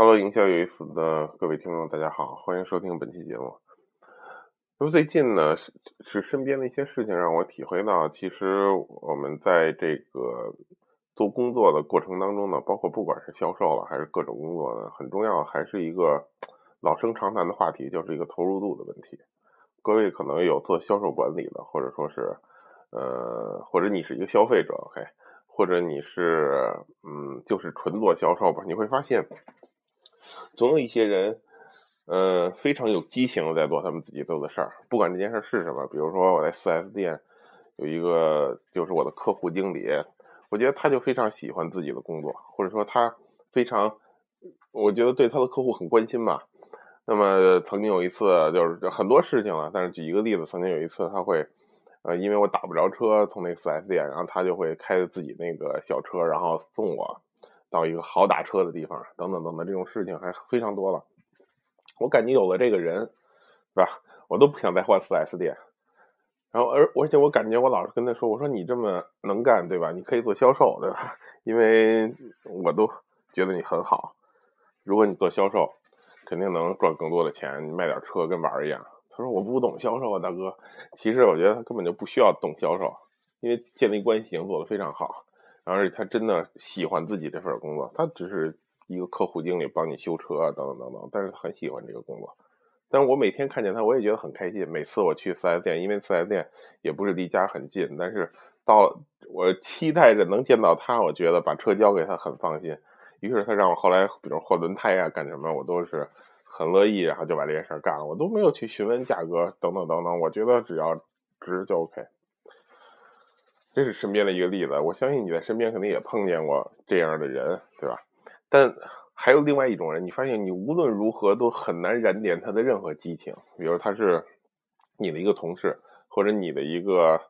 Hello，营销有意思的各位听众，大家好，欢迎收听本期节目。那么最近呢，是是身边的一些事情让我体会到，其实我们在这个做工作的过程当中呢，包括不管是销售了还是各种工作呢，很重要还是一个老生常谈的话题，就是一个投入度的问题。各位可能有做销售管理的，或者说是呃，或者你是一个消费者，OK，或者你是嗯，就是纯做销售吧，你会发现。总有一些人，呃，非常有激情的在做他们自己做的事儿，不管这件事儿是什么。比如说我在 4S 店有一个就是我的客户经理，我觉得他就非常喜欢自己的工作，或者说他非常，我觉得对他的客户很关心吧。那么曾经有一次就是很多事情了，但是举一个例子，曾经有一次他会，呃，因为我打不着车从那个 4S 店，然后他就会开着自己那个小车，然后送我。到一个好打车的地方，等等等等，这种事情还非常多了。我感觉有了这个人，是吧？我都不想再换四 S 店。然后，而而且我感觉我老是跟他说：“我说你这么能干，对吧？你可以做销售，对吧？因为我都觉得你很好。如果你做销售，肯定能赚更多的钱。你卖点车跟玩儿一样。”他说：“我不懂销售啊，大哥。”其实我觉得他根本就不需要懂销售，因为建立关系已经做得非常好。而且他真的喜欢自己这份工作，他只是一个客户经理，帮你修车啊，等等等等。但是他很喜欢这个工作。但我每天看见他，我也觉得很开心。每次我去四 S 店，因为四 S 店也不是离家很近，但是到我期待着能见到他，我觉得把车交给他很放心。于是他让我后来，比如换轮胎啊，干什么，我都是很乐意，然后就把这件事干了。我都没有去询问价格，等等等等。我觉得只要值就 OK。这是身边的一个例子，我相信你在身边肯定也碰见过这样的人，对吧？但还有另外一种人，你发现你无论如何都很难燃点他的任何激情。比如他是你的一个同事，或者你的一个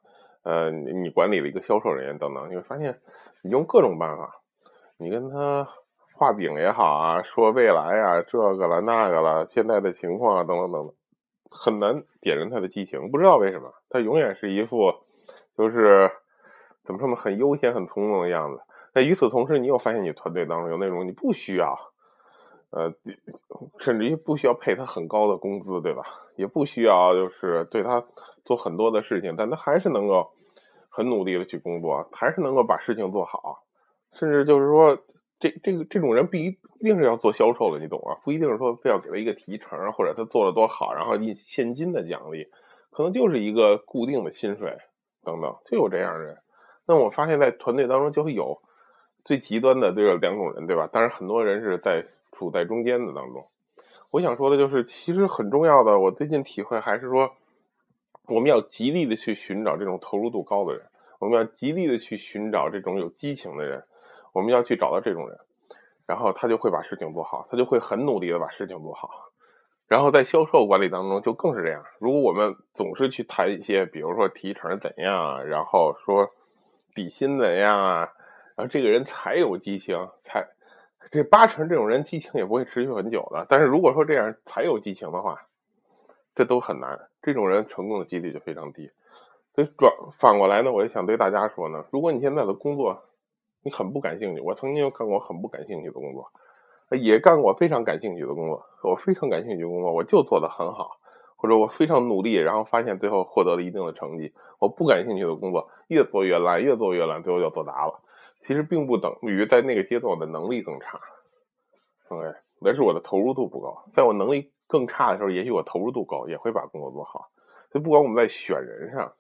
呃你管理的一个销售人员等等，你会发现你用各种办法，你跟他画饼也好啊，说未来啊这个了那个了，现在的情况啊等等等等，很难点燃他的激情。不知道为什么，他永远是一副就是。怎么说呢？很悠闲、很从容的样子。那与此同时，你又发现你团队当中有那种你不需要，呃，甚至于不需要配他很高的工资，对吧？也不需要就是对他做很多的事情，但他还是能够很努力的去工作，还是能够把事情做好。甚至就是说，这这个这种人不一定是要做销售的，你懂啊？不一定是说非要给他一个提成，或者他做的多好，然后以现金的奖励，可能就是一个固定的薪水等等，就有这样的人。那我发现，在团队当中就会有最极端的这个两种人，对吧？当然，很多人是在处在中间的当中。我想说的就是，其实很重要的，我最近体会还是说，我们要极力的去寻找这种投入度高的人，我们要极力的去寻找这种有激情的人，我们要去找到这种人，然后他就会把事情做好，他就会很努力的把事情做好。然后在销售管理当中就更是这样。如果我们总是去谈一些，比如说提成怎样，然后说。底薪怎样啊？然后这个人才有激情，才这八成这种人激情也不会持续很久的。但是如果说这样才有激情的话，这都很难，这种人成功的几率就非常低。所以转反过来呢，我也想对大家说呢：如果你现在的工作你很不感兴趣，我曾经干过很不感兴趣的工作，也干过非常感兴趣的工作。我非常感兴趣的工作，我就做得很好。或者我非常努力，然后发现最后获得了一定的成绩。我不感兴趣的工作越做越烂，越做越烂，最后就做砸了。其实并不等于在那个阶段我的能力更差，OK，而是我的投入度不高。在我能力更差的时候，也许我投入度高，也会把工作做好。所以不管我们在选人上，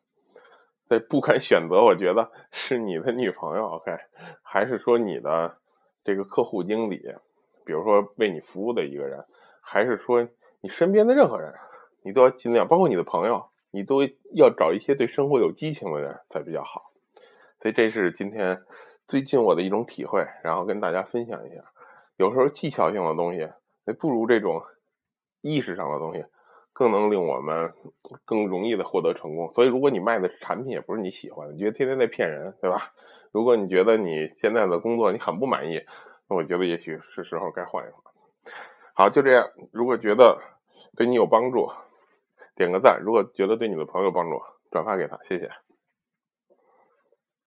在不管选择，我觉得是你的女朋友 OK，还是说你的这个客户经理，比如说为你服务的一个人，还是说你身边的任何人。你都要尽量，包括你的朋友，你都要找一些对生活有激情的人才比较好。所以这是今天最近我的一种体会，然后跟大家分享一下。有时候技巧性的东西，那不如这种意识上的东西，更能令我们更容易的获得成功。所以，如果你卖的产品也不是你喜欢的，你觉得天天在骗人，对吧？如果你觉得你现在的工作你很不满意，那我觉得也许是时候该换一换。好，就这样。如果觉得对你有帮助，点个赞，如果觉得对你的朋友帮助，转发给他，谢谢。